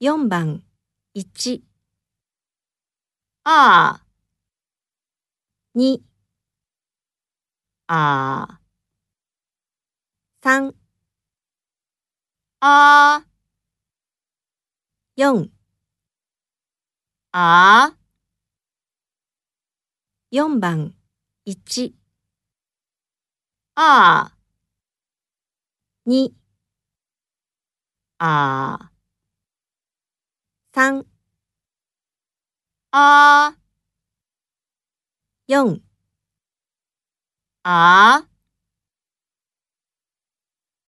4番1、二、2、啊3、啊4、啊4番1、二、2、啊3、啊4啊